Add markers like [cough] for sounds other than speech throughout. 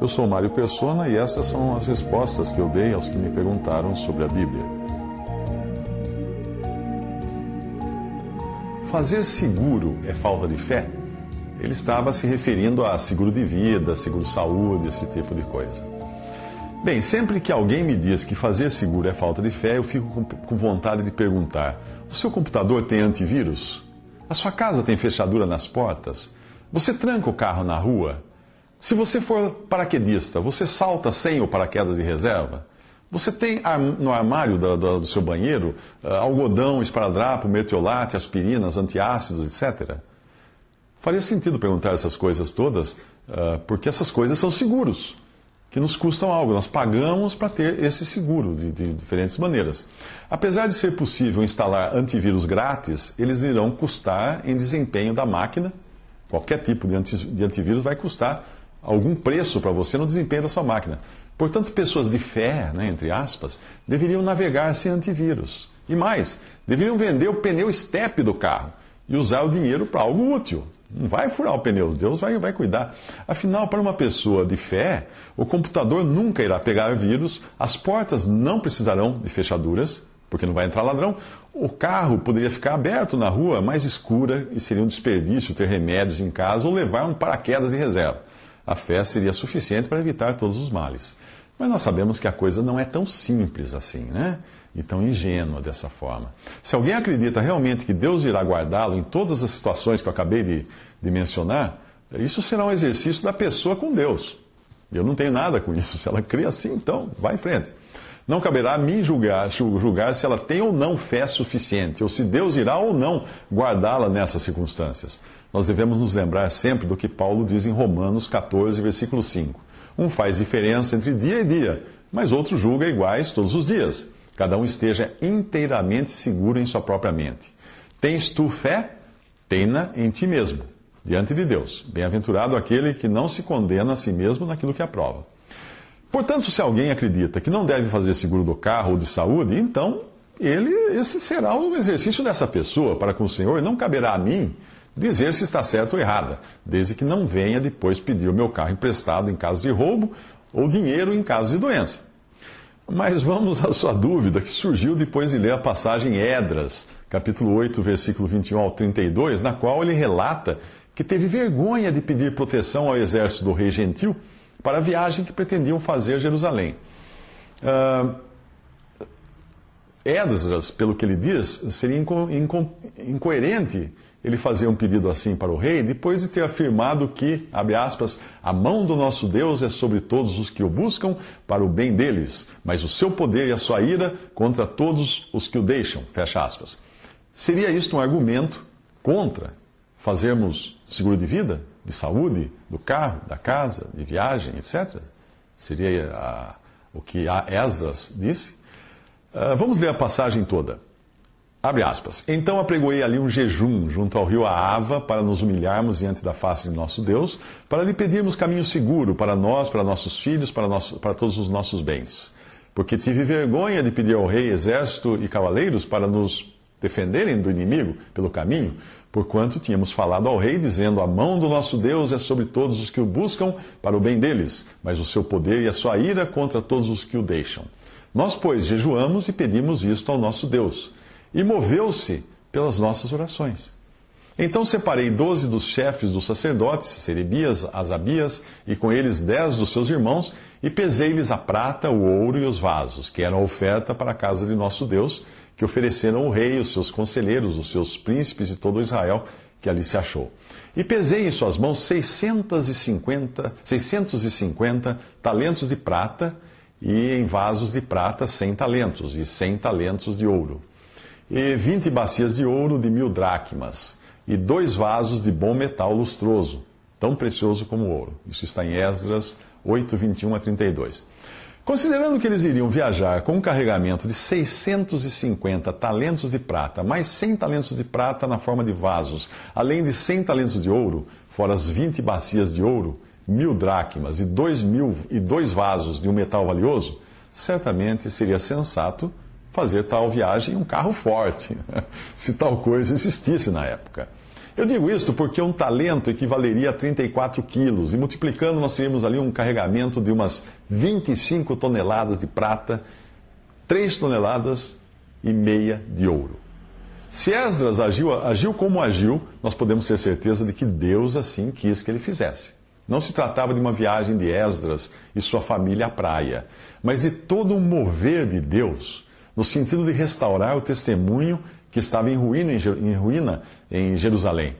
Eu sou Mário Persona e essas são as respostas que eu dei aos que me perguntaram sobre a Bíblia. Fazer seguro é falta de fé? Ele estava se referindo a seguro de vida, seguro saúde, esse tipo de coisa. Bem, sempre que alguém me diz que fazer seguro é falta de fé, eu fico com vontade de perguntar: o seu computador tem antivírus? A sua casa tem fechadura nas portas? Você tranca o carro na rua? Se você for paraquedista, você salta sem o paraquedas de reserva? Você tem no armário do, seu banheiro uh, algodão, esparadrapo, metiolate, aspirinas, antiácidos, etc. Faria sentido perguntar essas coisas todas, uh, porque essas coisas são seguros, que nos custam algo. Nós pagamos para ter esse seguro de, de diferentes maneiras. Apesar de ser possível instalar antivírus grátis, eles irão custar em desempenho da máquina. Qualquer tipo de antivírus vai custar algum preço para você no desempenho da sua máquina. Portanto, pessoas de fé, né, entre aspas, deveriam navegar sem antivírus. E mais, deveriam vender o pneu step do carro e usar o dinheiro para algo útil. Não vai furar o pneu, Deus vai, vai cuidar. Afinal, para uma pessoa de fé, o computador nunca irá pegar vírus, as portas não precisarão de fechaduras, porque não vai entrar ladrão. O carro poderia ficar aberto na rua, mais escura, e seria um desperdício ter remédios em casa ou levar um paraquedas de reserva a fé seria suficiente para evitar todos os males. Mas nós sabemos que a coisa não é tão simples assim, né? E tão ingênua dessa forma. Se alguém acredita realmente que Deus irá guardá-lo em todas as situações que eu acabei de, de mencionar, isso será um exercício da pessoa com Deus. Eu não tenho nada com isso. Se ela crê assim, então, vai em frente. Não caberá a mim julgar, julgar se ela tem ou não fé suficiente, ou se Deus irá ou não guardá-la nessas circunstâncias nós devemos nos lembrar sempre do que Paulo diz em Romanos 14, versículo 5. Um faz diferença entre dia e dia, mas outro julga iguais todos os dias. Cada um esteja inteiramente seguro em sua própria mente. Tens tu fé? Tenha em ti mesmo, diante de Deus. Bem-aventurado aquele que não se condena a si mesmo naquilo que aprova. Portanto, se alguém acredita que não deve fazer seguro do carro ou de saúde, então ele, esse será o exercício dessa pessoa para com o Senhor, e não caberá a mim dizer se está certo ou errada, desde que não venha depois pedir o meu carro emprestado em caso de roubo ou dinheiro em caso de doença. Mas vamos à sua dúvida, que surgiu depois de ler a passagem Edras, capítulo 8, versículo 21 ao 32, na qual ele relata que teve vergonha de pedir proteção ao exército do rei gentil para a viagem que pretendiam fazer a Jerusalém. Uh, Esdras, pelo que ele diz, seria inco inco incoerente ele fazer um pedido assim para o rei, depois de ter afirmado que, abre aspas, a mão do nosso Deus é sobre todos os que o buscam para o bem deles, mas o seu poder e a sua ira contra todos os que o deixam, fecha aspas. Seria isto um argumento contra fazermos seguro de vida, de saúde, do carro, da casa, de viagem, etc? Seria a, o que Esdras disse? Uh, vamos ler a passagem toda. Abre aspas. Então apregoei ali um jejum junto ao rio Aava para nos humilharmos diante da face de nosso Deus, para lhe pedirmos caminho seguro para nós, para nossos filhos, para, nosso, para todos os nossos bens. Porque tive vergonha de pedir ao rei exército e cavaleiros para nos defenderem do inimigo pelo caminho, porquanto tínhamos falado ao rei, dizendo: A mão do nosso Deus é sobre todos os que o buscam para o bem deles, mas o seu poder e a sua ira contra todos os que o deixam. Nós, pois, jejuamos e pedimos isto ao nosso Deus e moveu-se pelas nossas orações. Então separei doze dos chefes dos sacerdotes, Serebias, Asabias, e com eles dez dos seus irmãos, e pesei-lhes a prata, o ouro e os vasos, que eram oferta para a casa de nosso Deus, que ofereceram o rei, os seus conselheiros, os seus príncipes e todo Israel que ali se achou. E pesei em suas mãos 650, 650 talentos de prata, e em vasos de prata 100 talentos, e 100 talentos de ouro e vinte bacias de ouro de mil dracmas, e dois vasos de bom metal lustroso, tão precioso como ouro. Isso está em Esdras 8, 21 a 32. Considerando que eles iriam viajar com um carregamento de 650 talentos de prata, mais 100 talentos de prata na forma de vasos, além de 100 talentos de ouro, fora as 20 bacias de ouro, mil dracmas e dois, mil, e dois vasos de um metal valioso, certamente seria sensato fazer tal viagem em um carro forte, [laughs] se tal coisa existisse na época. Eu digo isto porque um talento equivaleria a 34 quilos, e multiplicando nós teríamos ali um carregamento de umas 25 toneladas de prata, 3 toneladas e meia de ouro. Se Esdras agiu, agiu como agiu, nós podemos ter certeza de que Deus assim quis que ele fizesse. Não se tratava de uma viagem de Esdras e sua família à praia, mas de todo um mover de Deus, no sentido de restaurar o testemunho que estava em ruína em, ruína em Jerusalém.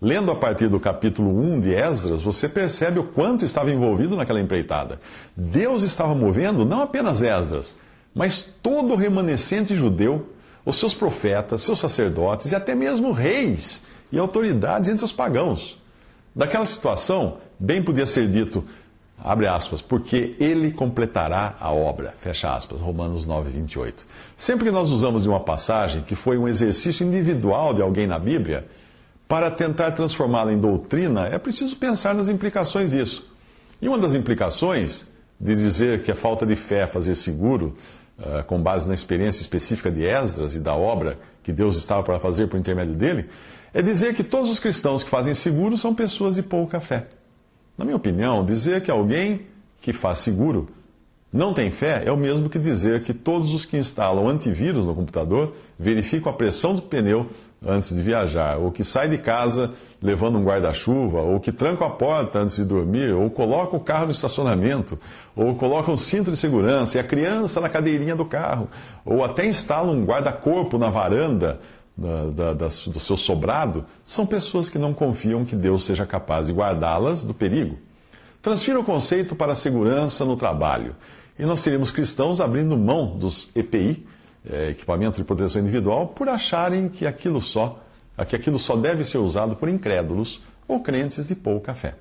Lendo a partir do capítulo 1 de Esdras, você percebe o quanto estava envolvido naquela empreitada. Deus estava movendo não apenas Esdras, mas todo o remanescente judeu, os seus profetas, seus sacerdotes e até mesmo reis e autoridades entre os pagãos. Daquela situação, bem podia ser dito, abre aspas, porque ele completará a obra, fecha aspas, Romanos 9, 28. Sempre que nós usamos de uma passagem que foi um exercício individual de alguém na Bíblia, para tentar transformá-la em doutrina, é preciso pensar nas implicações disso. E uma das implicações de dizer que a falta de fé é fazer seguro uh, com base na experiência específica de Esdras e da obra que Deus estava para fazer por intermédio dele, é dizer que todos os cristãos que fazem seguro são pessoas de pouca fé. Na minha opinião, dizer que alguém que faz seguro não tem fé é o mesmo que dizer que todos os que instalam antivírus no computador verificam a pressão do pneu antes de viajar, ou que sai de casa levando um guarda-chuva, ou que tranca a porta antes de dormir, ou coloca o carro no estacionamento, ou coloca um cinto de segurança e a criança na cadeirinha do carro, ou até instala um guarda-corpo na varanda da, da, da, do seu sobrado, são pessoas que não confiam que Deus seja capaz de guardá-las do perigo. Transfira o conceito para a segurança no trabalho. E nós teríamos cristãos abrindo mão dos EPI, é, equipamento de proteção individual, por acharem que aquilo só, que aquilo só deve ser usado por incrédulos ou crentes de pouca fé.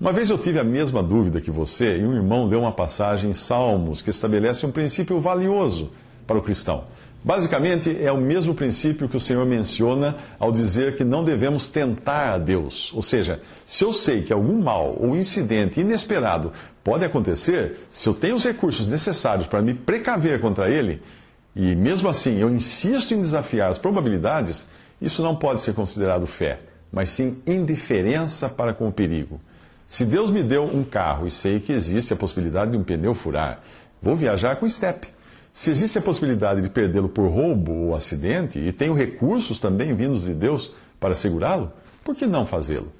Uma vez eu tive a mesma dúvida que você, e um irmão leu uma passagem em Salmos que estabelece um princípio valioso para o cristão. Basicamente, é o mesmo princípio que o Senhor menciona ao dizer que não devemos tentar a Deus. Ou seja, se eu sei que algum mal ou incidente inesperado pode acontecer, se eu tenho os recursos necessários para me precaver contra ele, e mesmo assim eu insisto em desafiar as probabilidades, isso não pode ser considerado fé, mas sim indiferença para com o perigo. Se Deus me deu um carro e sei que existe a possibilidade de um pneu furar, vou viajar com step. Se existe a possibilidade de perdê-lo por roubo ou acidente, e tenho recursos também vindos de Deus para segurá-lo, por que não fazê-lo?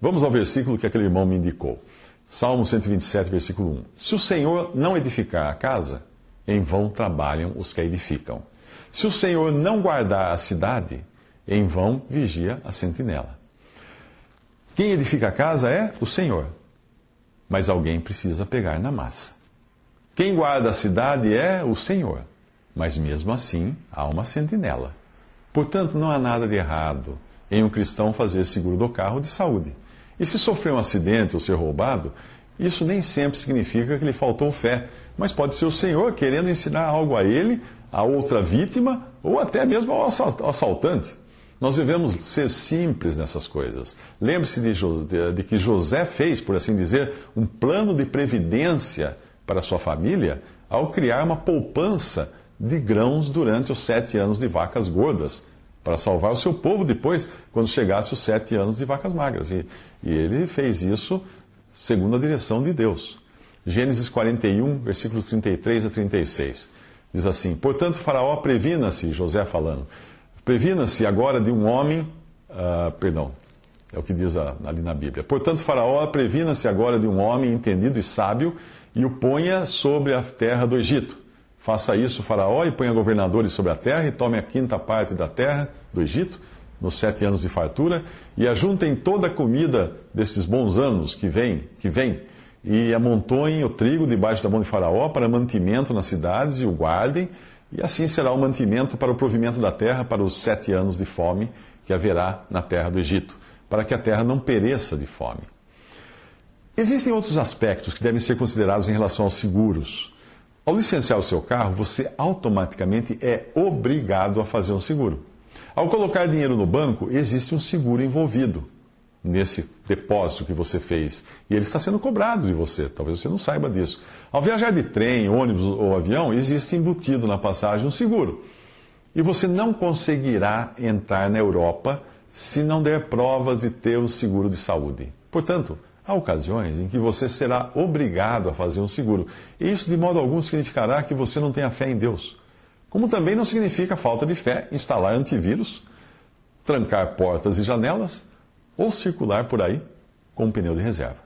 Vamos ao versículo que aquele irmão me indicou. Salmo 127, versículo 1. Se o Senhor não edificar a casa, em vão trabalham os que a edificam. Se o Senhor não guardar a cidade, em vão vigia a sentinela. Quem edifica a casa é o Senhor, mas alguém precisa pegar na massa. Quem guarda a cidade é o Senhor, mas mesmo assim há uma sentinela. Portanto, não há nada de errado em um cristão fazer seguro do carro de saúde. E se sofrer um acidente ou ser roubado, isso nem sempre significa que lhe faltou fé, mas pode ser o Senhor querendo ensinar algo a ele, a outra vítima ou até mesmo ao assaltante. Nós devemos ser simples nessas coisas. Lembre-se de, de, que José fez, por assim dizer, um plano de previdência para sua família ao criar uma poupança de grãos durante os sete anos de vacas gordas, para salvar o seu povo depois, quando chegasse os sete anos de vacas magras. E, e ele fez isso segundo a direção de Deus. Gênesis 41, versículos 33 a 36. Diz assim: Portanto, Faraó previna-se, José falando, previna-se agora de um homem, uh, perdão, é o que diz ali na Bíblia. Portanto, Faraó previna-se agora de um homem entendido e sábio e o ponha sobre a terra do Egito. Faça isso, Faraó, e ponha governadores sobre a terra, e tome a quinta parte da terra do Egito, nos sete anos de fartura, e ajuntem toda a comida desses bons anos que vêm, que vem, e amontoem o trigo debaixo da mão de Faraó para mantimento nas cidades e o guardem, e assim será o mantimento para o provimento da terra para os sete anos de fome que haverá na terra do Egito, para que a terra não pereça de fome. Existem outros aspectos que devem ser considerados em relação aos seguros. Ao licenciar o seu carro, você automaticamente é obrigado a fazer um seguro. Ao colocar dinheiro no banco, existe um seguro envolvido nesse depósito que você fez. E ele está sendo cobrado de você, talvez você não saiba disso. Ao viajar de trem, ônibus ou avião, existe embutido na passagem um seguro. E você não conseguirá entrar na Europa se não der provas de ter um seguro de saúde. Portanto, há ocasiões em que você será obrigado a fazer um seguro. E isso, de modo algum, significará que você não tenha fé em Deus. Como também não significa falta de fé instalar antivírus, trancar portas e janelas ou circular por aí com um pneu de reserva.